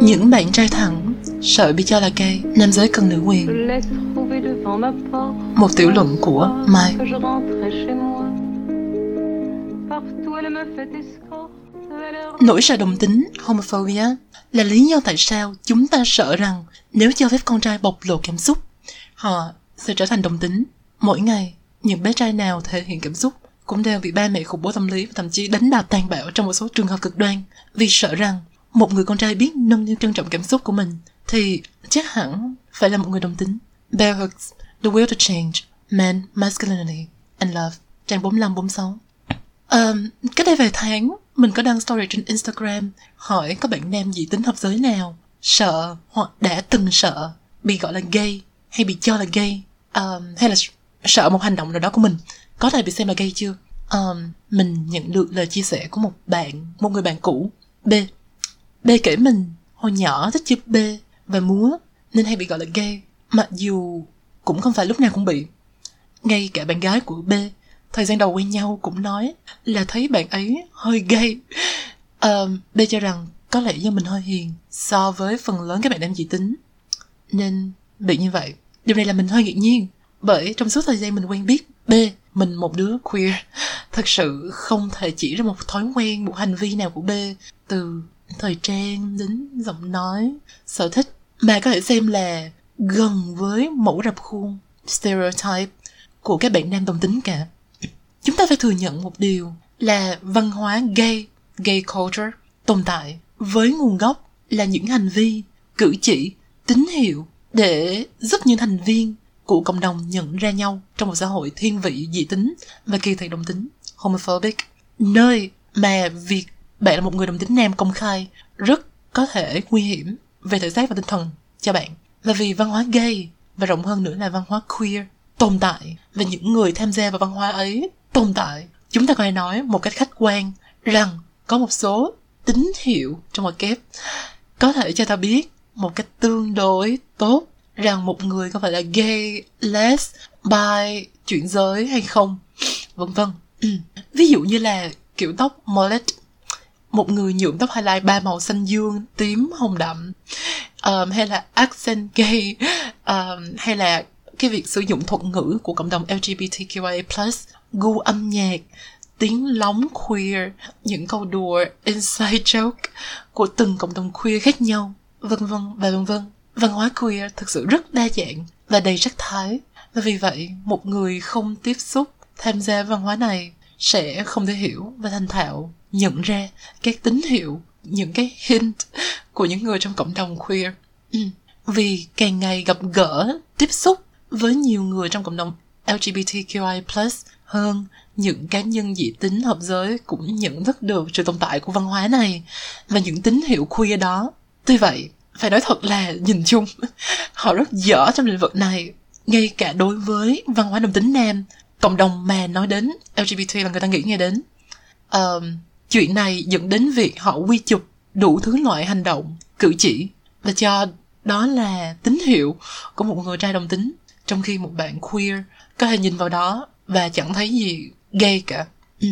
Những bạn trai thẳng sợ bị cho là gay, nam giới cần nữ quyền. Một tiểu luận của Mai. Nỗi sợ đồng tính, homophobia, là lý do tại sao chúng ta sợ rằng nếu cho phép con trai bộc lộ cảm xúc, họ sẽ trở thành đồng tính. Mỗi ngày, những bé trai nào thể hiện cảm xúc cũng đang bị ba mẹ khủng bố tâm lý và thậm chí đánh đạp tàn bạo trong một số trường hợp cực đoan vì sợ rằng một người con trai biết nâng niu trân trọng cảm xúc của mình thì chắc hẳn phải là một người đồng tính. Bell Hooks, The Will to Change, men Masculinity and Love, trang 45-46. Um, cách đây vài tháng, mình có đăng story trên Instagram hỏi có bạn nam dị tính hợp giới nào sợ hoặc đã từng sợ bị gọi là gay hay bị cho là gay um, hay là sợ một hành động nào đó của mình. Có thể bị xem là gay chưa? Um, mình nhận được lời chia sẻ của một bạn một người bạn cũ b. B kể mình hồi nhỏ thích chơi b và múa nên hay bị gọi là gay mặc dù cũng không phải lúc nào cũng bị. Ngay cả bạn gái của b thời gian đầu quen nhau cũng nói là thấy bạn ấy hơi gay. Um, b cho rằng có lẽ do mình hơi hiền so với phần lớn các bạn nam dị tính nên bị như vậy. Điều này là mình hơi ngạc nhiên bởi trong suốt thời gian mình quen biết b, mình một đứa queer, thật sự không thể chỉ ra một thói quen, một hành vi nào của b. Từ thời trang đến giọng nói, sở thích mà có thể xem là gần với mẫu rập khuôn, stereotype của các bạn nam đồng tính cả. Chúng ta phải thừa nhận một điều là văn hóa gay gay culture tồn tại với nguồn gốc là những hành vi cử chỉ, tín hiệu để giúp những thành viên của cộng đồng nhận ra nhau trong một xã hội thiên vị, dị tính và kỳ thị đồng tính, homophobic, nơi mà việc bạn là một người đồng tính nam công khai rất có thể nguy hiểm về thể xác và tinh thần cho bạn. Là vì văn hóa gay và rộng hơn nữa là văn hóa queer tồn tại, và những người tham gia vào văn hóa ấy tồn tại, chúng ta có thể nói một cách khách quan rằng có một số tín hiệu trong một kép có thể cho ta biết một cách tương đối tốt rằng một người có phải là gay, les, bi, chuyển giới hay không, vân vân. Ví dụ như là kiểu tóc mullet, một người nhuộm tóc highlight ba màu xanh dương, tím, hồng đậm, um, hay là accent gay, um, hay là cái việc sử dụng thuật ngữ của cộng đồng LGBTQIA+, gu âm nhạc, tiếng lóng queer, những câu đùa inside joke của từng cộng đồng queer khác nhau, vân vân và vân vân. Văn hóa queer thực sự rất đa dạng và đầy sắc thái. Và vì vậy, một người không tiếp xúc tham gia văn hóa này sẽ không thể hiểu và thành thạo nhận ra các tín hiệu, những cái hint của những người trong cộng đồng queer. Ừ. Vì càng ngày gặp gỡ, tiếp xúc với nhiều người trong cộng đồng LGBTQI+ hơn những cá nhân dị tính hợp giới cũng nhận thức được sự tồn tại của văn hóa này và những tín hiệu queer đó. Tuy vậy, phải nói thật là nhìn chung họ rất dở trong lĩnh vực này ngay cả đối với văn hóa đồng tính nam cộng đồng mà nói đến lgbt là người ta nghĩ ngay đến uh, chuyện này dẫn đến việc họ quy chụp đủ thứ loại hành động cử chỉ và cho đó là tín hiệu của một người trai đồng tính trong khi một bạn queer có thể nhìn vào đó và chẳng thấy gì gay cả ừ.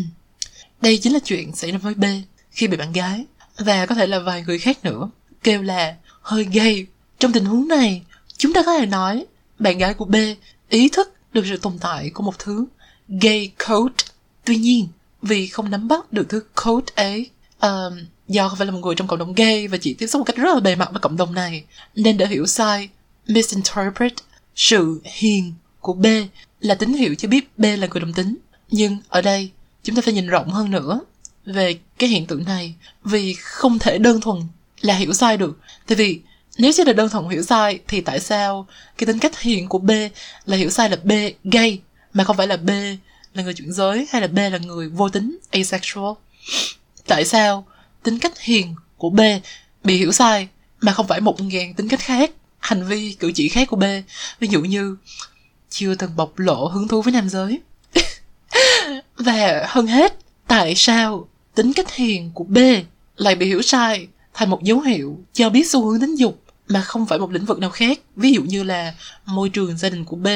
đây chính là chuyện xảy ra với b khi bị bạn gái và có thể là vài người khác nữa kêu là hơi gay. Trong tình huống này, chúng ta có thể nói bạn gái của B ý thức được sự tồn tại của một thứ gay code. Tuy nhiên, vì không nắm bắt được thứ code ấy, uh, do không phải là một người trong cộng đồng gay và chỉ tiếp xúc một cách rất là bề mặt với cộng đồng này, nên đã hiểu sai, misinterpret sự hiền của B là tín hiệu cho biết B là người đồng tính. Nhưng ở đây, chúng ta phải nhìn rộng hơn nữa về cái hiện tượng này vì không thể đơn thuần là hiểu sai được. Tại vì nếu chỉ là đơn thuần hiểu sai thì tại sao cái tính cách hiền của b là hiểu sai là b gay, mà không phải là b là người chuyển giới hay là b là người vô tính, asexual? Tại sao tính cách hiền của b bị hiểu sai mà không phải một ngàn tính cách khác, hành vi, cử chỉ khác của b? Ví dụ như chưa từng bộc lộ hứng thú với nam giới. Và hơn hết, tại sao tính cách hiền của b lại bị hiểu sai thành một dấu hiệu cho biết xu hướng tính dục mà không phải một lĩnh vực nào khác ví dụ như là môi trường gia đình của b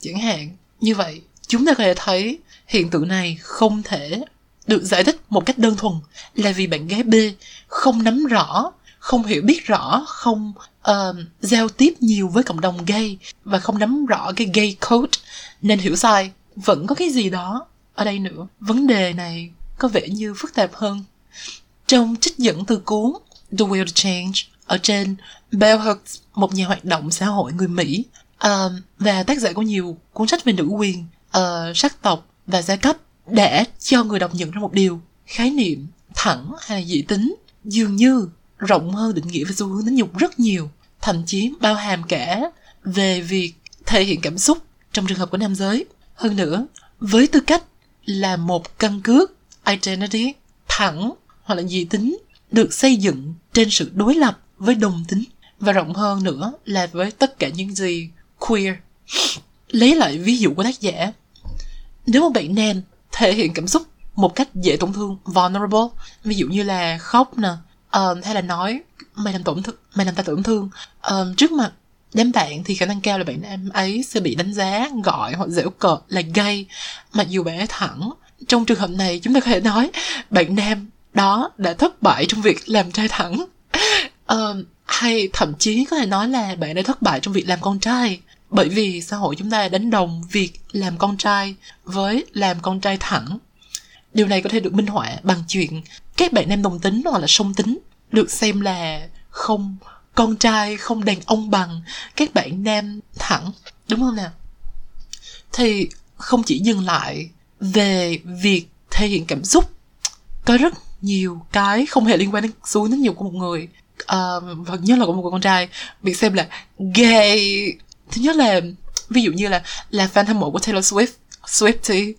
chẳng hạn như vậy chúng ta có thể thấy hiện tượng này không thể được giải thích một cách đơn thuần là vì bạn gái B không nắm rõ, không hiểu biết rõ, không uh, giao tiếp nhiều với cộng đồng gay và không nắm rõ cái gay code nên hiểu sai. Vẫn có cái gì đó ở đây nữa. Vấn đề này có vẻ như phức tạp hơn. Trong trích dẫn từ cuốn The Will to Change ở trên Bell Hooks, một nhà hoạt động xã hội người Mỹ. Uh, và tác giả của nhiều cuốn sách về nữ quyền, uh, sắc tộc và giai cấp để cho người đọc nhận ra một điều khái niệm thẳng hay là dị tính dường như rộng hơn định nghĩa về xu hướng tính dục rất nhiều thậm chí bao hàm cả về việc thể hiện cảm xúc trong trường hợp của nam giới. Hơn nữa với tư cách là một căn cước identity thẳng hoặc là dị tính được xây dựng trên sự đối lập với đồng tính. Và rộng hơn nữa là với tất cả những gì queer lấy lại ví dụ của tác giả. Nếu một bạn nam thể hiện cảm xúc một cách dễ tổn thương vulnerable ví dụ như là khóc nè um, hay là nói mày làm tổn thương mày làm ta tổn thương um, trước mặt đám bạn thì khả năng cao là bạn nam ấy sẽ bị đánh giá gọi hoặc dễu cợt là gay. Mặc dù bạn ấy thẳng trong trường hợp này chúng ta có thể nói bạn nam đó đã thất bại trong việc làm trai thẳng. Uh, hay thậm chí có thể nói là bạn đã thất bại trong việc làm con trai. Bởi vì xã hội chúng ta đánh đồng việc làm con trai với làm con trai thẳng. Điều này có thể được minh họa bằng chuyện các bạn nam đồng tính hoặc là song tính được xem là không con trai không đàn ông bằng các bạn nam thẳng. Đúng không nào? Thì không chỉ dừng lại về việc thể hiện cảm xúc có rất nhiều cái không hề liên quan đến xu hướng nhiều của một người. Uh, và nhất là của một người con trai. Bị xem là gay. Thứ nhất là ví dụ như là là fan hâm mộ của Taylor Swift Swifty uh,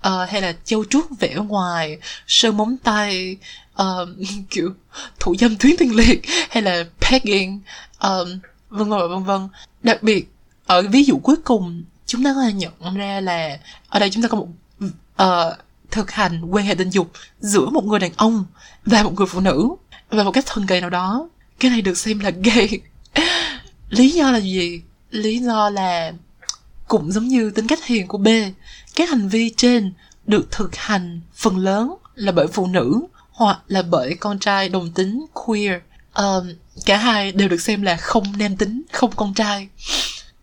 ờ, hay là châu chuốt vẽ ngoài sơn móng tay uh, kiểu thủ dâm tuyến tiền liệt hay là pegging um, vân vân vân vân. Đặc biệt ở ví dụ cuối cùng chúng ta có thể nhận ra là ở đây chúng ta có một uh, thực hành quan hệ tình dục giữa một người đàn ông và một người phụ nữ. Và một cách thần kỳ nào đó cái này được xem là gay lý do là gì? Lý do là cũng giống như tính cách hiền của b các hành vi trên được thực hành phần lớn là bởi phụ nữ hoặc là bởi con trai đồng tính queer. Um, cả hai đều được xem là không nam tính không con trai.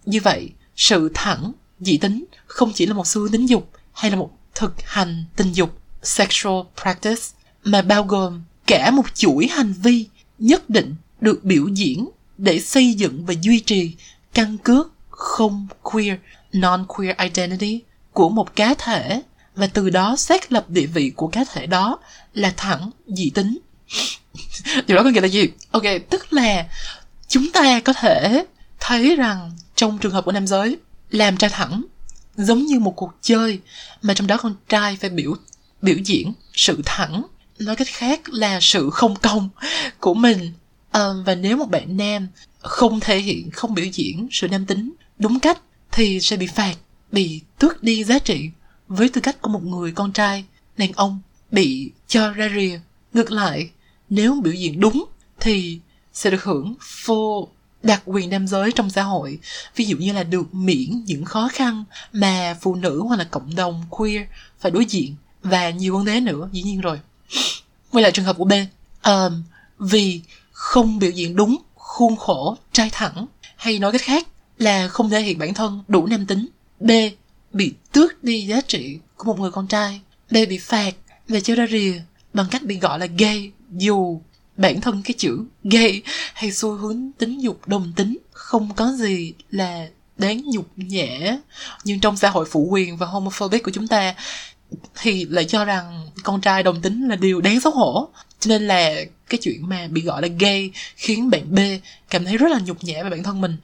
Như vậy sự thẳng dị tính không chỉ là một xu hướng tính dục hay là một thực hành tình dục sexual practice mà bao gồm cả một chuỗi hành vi nhất định được biểu diễn để xây dựng và duy trì căn cước không queer, non-queer identity của một cá thể. Và từ đó xác lập địa vị của cá thể đó là thẳng dị tính. Điều đó có nghĩa là gì? Ok, tức là chúng ta có thể thấy rằng trong trường hợp của nam giới, làm trai thẳng giống như một cuộc chơi mà trong đó con trai phải biểu biểu diễn sự thẳng. Nói cách khác là sự không công của mình. À, và nếu một bạn nam không thể hiện không biểu diễn sự nam tính đúng cách thì sẽ bị phạt bị tước đi giá trị. Với tư cách của một người con trai đàn ông bị cho ra rìa. Ngược lại nếu biểu diễn đúng thì sẽ được hưởng full đặc quyền nam giới trong xã hội. Ví dụ như là được miễn những khó khăn mà phụ nữ hoặc là cộng đồng queer phải đối diện và nhiều vấn đề nữa dĩ nhiên rồi. Quay lại trường hợp của b um, vì không biểu diễn đúng khuôn khổ trai thẳng hay nói cách khác là không thể hiện bản thân đủ nam tính. B bị tước đi giá trị của một người con trai. B bị phạt và chơi ra rìa bằng cách bị gọi là gay dù bản thân cái chữ gay hay xu hướng tính dục đồng tính không có gì là đáng nhục nhã. Nhưng trong xã hội phụ quyền và homophobic của chúng ta thì lại cho rằng con trai đồng tính là điều đáng xấu hổ. Cho nên là cái chuyện mà bị gọi là gay khiến bạn B cảm thấy rất là nhục nhã về bản thân mình.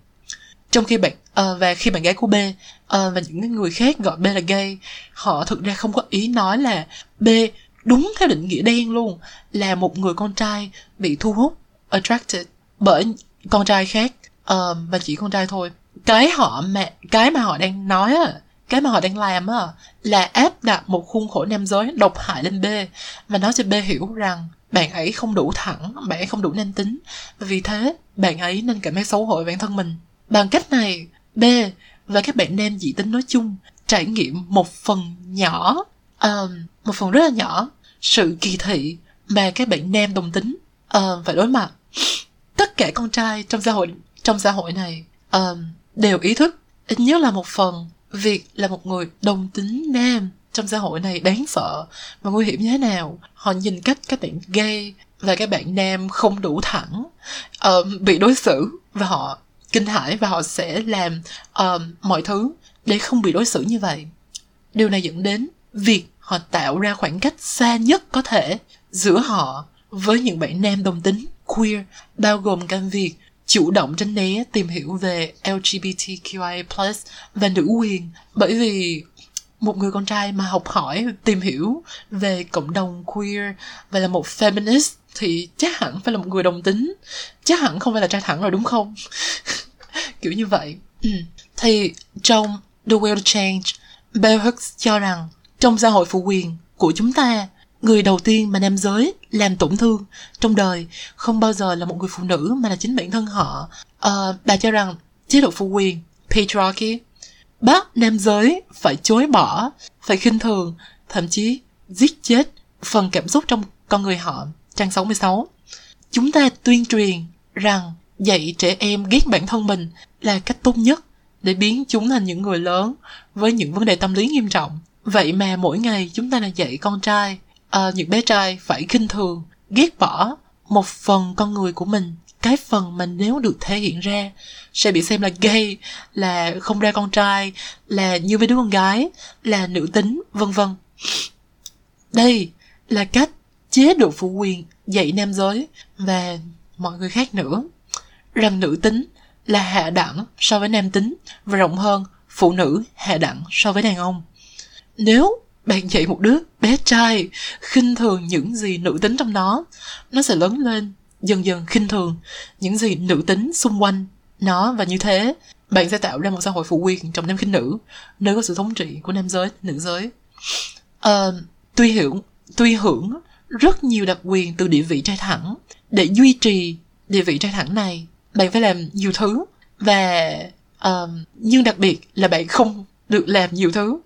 Trong khi bạn uh, và khi bạn gái của B uh, và những người khác gọi B là gay họ thực ra không có ý nói là B đúng theo định nghĩa đen luôn là một người con trai bị thu hút attracted bởi con trai khác. Uh, mà chỉ con trai thôi. Cái họ mà cái mà họ đang nói á cái mà họ đang làm á là áp đặt một khuôn khổ nam giới độc hại lên B. Và nói cho B hiểu rằng bạn ấy không đủ thẳng bạn ấy không đủ nam tính. Và vì thế bạn ấy nên cảm thấy xấu hổ bản thân mình. Bằng cách này B và các bạn nam dị tính nói chung trải nghiệm một phần nhỏ um, một phần rất là nhỏ sự kỳ thị mà các bạn nam đồng tính uh, phải đối mặt. Tất cả con trai trong xã hội trong xã hội này uh, đều ý thức ít nhất là một phần việc là một người đồng tính nam trong xã hội này đáng sợ và nguy hiểm như thế nào. Họ nhìn cách các bạn gay và các bạn nam không đủ thẳng uh, bị đối xử và họ kinh hãi và họ sẽ làm uh, mọi thứ để không bị đối xử như vậy. Điều này dẫn đến việc họ tạo ra khoảng cách xa nhất có thể giữa họ với những bạn nam đồng tính queer, bao gồm cả việc chủ động tránh né tìm hiểu về LGBTQIA+ và nữ quyền. Bởi vì một người con trai mà học hỏi, tìm hiểu về cộng đồng queer và là một feminist thì chắc hẳn phải là một người đồng tính. Chắc hẳn không phải là trai thẳng rồi, đúng không? Kiểu như vậy. Ừ. thì trong The Will Change Bell Hooks cho rằng trong xã hội phụ quyền của chúng ta người đầu tiên mà nam giới làm tổn thương trong đời không bao giờ là một người phụ nữ mà là chính bản thân họ. À, bà cho rằng chế độ phụ quyền patriarchy bắt nam giới phải chối bỏ phải khinh thường thậm chí giết chết phần cảm xúc trong con người họ. Trang 66 chúng ta tuyên truyền rằng dạy trẻ em ghét bản thân mình là cách tốt nhất để biến chúng thành những người lớn với những vấn đề tâm lý nghiêm trọng vậy mà mỗi ngày chúng ta lại dạy con trai à, những bé trai phải khinh thường ghét bỏ một phần con người của mình. Cái phần mà nếu được thể hiện ra sẽ bị xem là gay là không ra con trai là như với đứa con gái là nữ tính vân vân. Đây là cách chế độ phụ quyền dạy nam giới và mọi người khác nữa. Rằng nữ tính là hạ đẳng so với nam tính và rộng hơn phụ nữ hạ đẳng so với đàn ông nếu bạn dạy một đứa bé trai khinh thường những gì nữ tính trong nó nó sẽ lớn lên dần dần khinh thường những gì nữ tính xung quanh nó và như thế bạn sẽ tạo ra một xã hội phụ quyền trong nam khinh nữ nơi có sự thống trị của nam giới nữ giới. À, tuy hiểu tuy hưởng rất nhiều đặc quyền từ địa vị trai thẳng để duy trì địa vị trai thẳng này bạn phải làm nhiều thứ và uh, nhưng đặc biệt là bạn không được làm nhiều thứ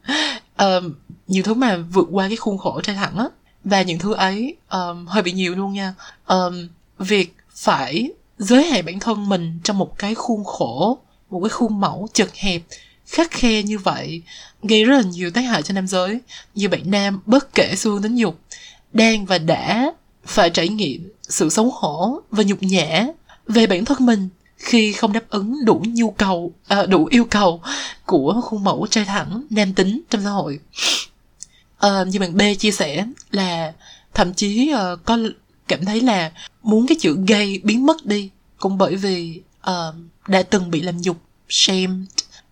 um, nhiều thứ mà vượt qua cái khuôn khổ trai thẳng á. Và những thứ ấy um, hơi bị nhiều luôn nha. Um, việc phải giới hạn bản thân mình trong một cái khuôn khổ một cái khuôn mẫu chật hẹp khắc khe như vậy gây rất là nhiều tác hại cho nam giới. Như bạn nam bất kể xu hướng tính dục đang và đã phải trải nghiệm sự xấu hổ và nhục nhã về bản thân mình khi không đáp ứng đủ nhu cầu à, đủ yêu cầu của khuôn mẫu trai thẳng nam tính trong xã hội. À, như bạn B chia sẻ là thậm chí uh, có cảm thấy là muốn cái chữ gay biến mất đi cũng bởi vì uh, đã từng bị làm nhục shamed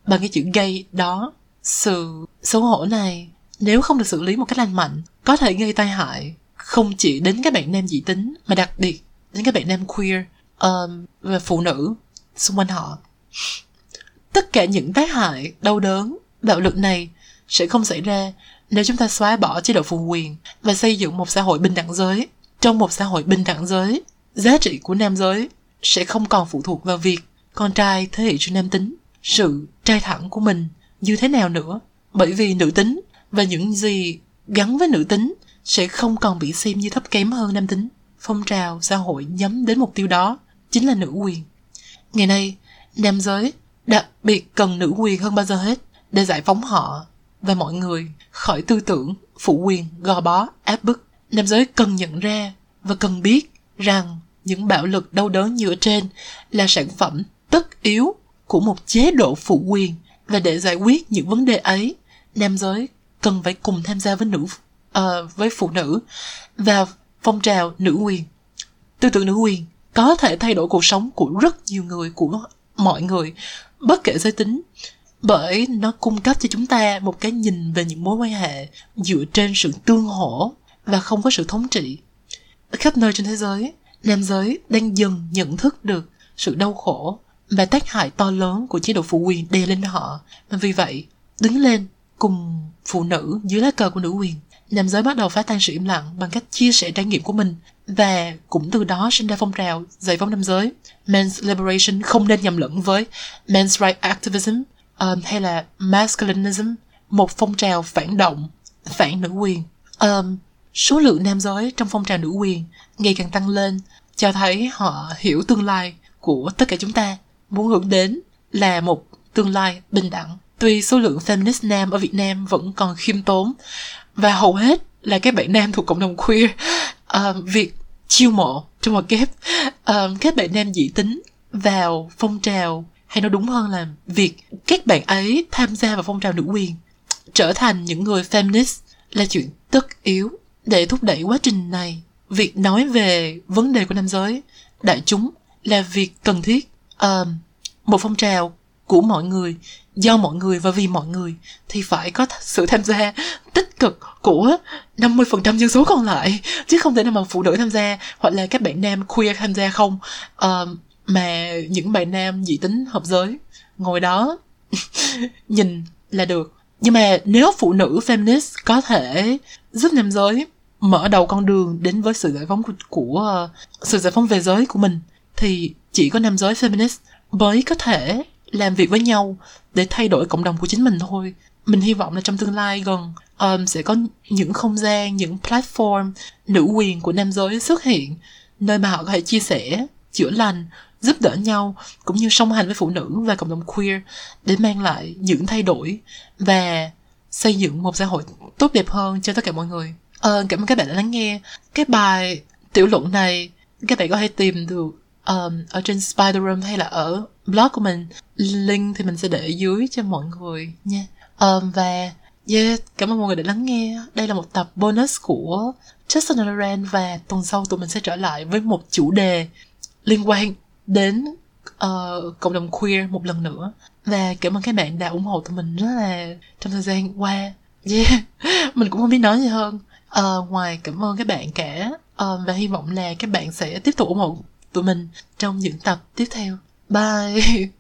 bằng cái chữ gay đó. Sự xấu hổ này nếu không được xử lý một cách lành mạnh có thể gây tai hại không chỉ đến các bạn nam dị tính mà đặc biệt đến các bạn nam queer um, và phụ nữ xung quanh họ. Tất cả những tác hại, đau đớn, bạo lực này sẽ không xảy ra nếu chúng ta xóa bỏ chế độ phụ quyền và xây dựng một xã hội bình đẳng giới. Trong một xã hội bình đẳng giới, giá trị của nam giới sẽ không còn phụ thuộc vào việc con trai thể hiện sự nam tính sự trai thẳng của mình như thế nào nữa. Bởi vì nữ tính và những gì gắn với nữ tính sẽ không còn bị xem như thấp kém hơn nam tính. Phong trào xã hội nhắm đến mục tiêu đó chính là nữ quyền ngày nay nam giới đặc biệt cần nữ quyền hơn bao giờ hết để giải phóng họ và mọi người khỏi tư tưởng phụ quyền gò bó áp bức. Nam giới cần nhận ra và cần biết rằng những bạo lực đau đớn như ở trên là sản phẩm tất yếu của một chế độ phụ quyền. Và để giải quyết những vấn đề ấy nam giới cần phải cùng tham gia với nữ uh, với phụ nữ và phong trào nữ quyền tư tưởng nữ quyền có thể thay đổi cuộc sống của rất nhiều người, của mọi người, bất kể giới tính, bởi nó cung cấp cho chúng ta một cái nhìn về những mối quan hệ dựa trên sự tương hỗ và không có sự thống trị. Khắp nơi trên thế giới, nam giới đang dần nhận thức được sự đau khổ và tác hại to lớn của chế độ phụ quyền đè lên họ. Và vì vậy, đứng lên cùng phụ nữ dưới lá cờ của nữ quyền nam giới bắt đầu phá tan sự im lặng bằng cách chia sẻ trải nghiệm của mình và cũng từ đó sinh ra phong trào giải phóng nam giới. Men's liberation không nên nhầm lẫn với men's right activism um, hay là masculinism một phong trào phản động phản nữ quyền. Um, số lượng nam giới trong phong trào nữ quyền ngày càng tăng lên cho thấy họ hiểu tương lai của tất cả chúng ta. Muốn hướng đến là một tương lai bình đẳng. Tuy số lượng feminist nam ở Việt Nam vẫn còn khiêm tốn và hầu hết là các bạn nam thuộc cộng đồng queer. Uh, việc chiêu mộ trong một kép. Uh, các bạn nam dị tính vào phong trào hay nói đúng hơn là việc các bạn ấy tham gia vào phong trào nữ quyền trở thành những người feminist là chuyện tất yếu. Để thúc đẩy quá trình này việc nói về vấn đề của nam giới đại chúng là việc cần thiết. Uh, một phong trào của mọi người do mọi người và vì mọi người thì phải có sự tham gia tích cực của 50% dân số còn lại chứ không thể nào mà phụ nữ tham gia hoặc là các bạn nam queer tham gia không. Uh, mà những bạn nam dị tính hợp giới ngồi đó nhìn là được. Nhưng mà nếu phụ nữ feminist có thể giúp nam giới mở đầu con đường đến với sự giải phóng của, của uh, sự giải phóng về giới của mình thì chỉ có nam giới feminist mới có thể làm việc với nhau để thay đổi cộng đồng của chính mình thôi. Mình hy vọng là trong tương lai gần um, sẽ có những không gian những platform nữ quyền của nam giới xuất hiện nơi mà họ có thể chia sẻ chữa lành giúp đỡ nhau cũng như song hành với phụ nữ và cộng đồng queer để mang lại những thay đổi và xây dựng một xã hội tốt đẹp hơn cho tất cả mọi người. Ờ, cảm ơn các bạn đã lắng nghe. Cái bài tiểu luận này các bạn có thể tìm được um, ở trên Spider Room hay là ở blog của mình link thì mình sẽ để ở dưới cho mọi người nha. Um, và yeah cảm ơn mọi người đã lắng nghe. Đây là một tập bonus của Justin Laurent và tuần sau tụi mình sẽ trở lại với một chủ đề liên quan đến uh, cộng đồng queer một lần nữa. Và cảm ơn các bạn đã ủng hộ tụi mình rất là trong thời gian qua. Yeah mình cũng không biết nói gì hơn. Uh, ngoài cảm ơn các bạn cả uh, và hy vọng là các bạn sẽ tiếp tục ủng hộ tụi mình trong những tập tiếp theo. Bye!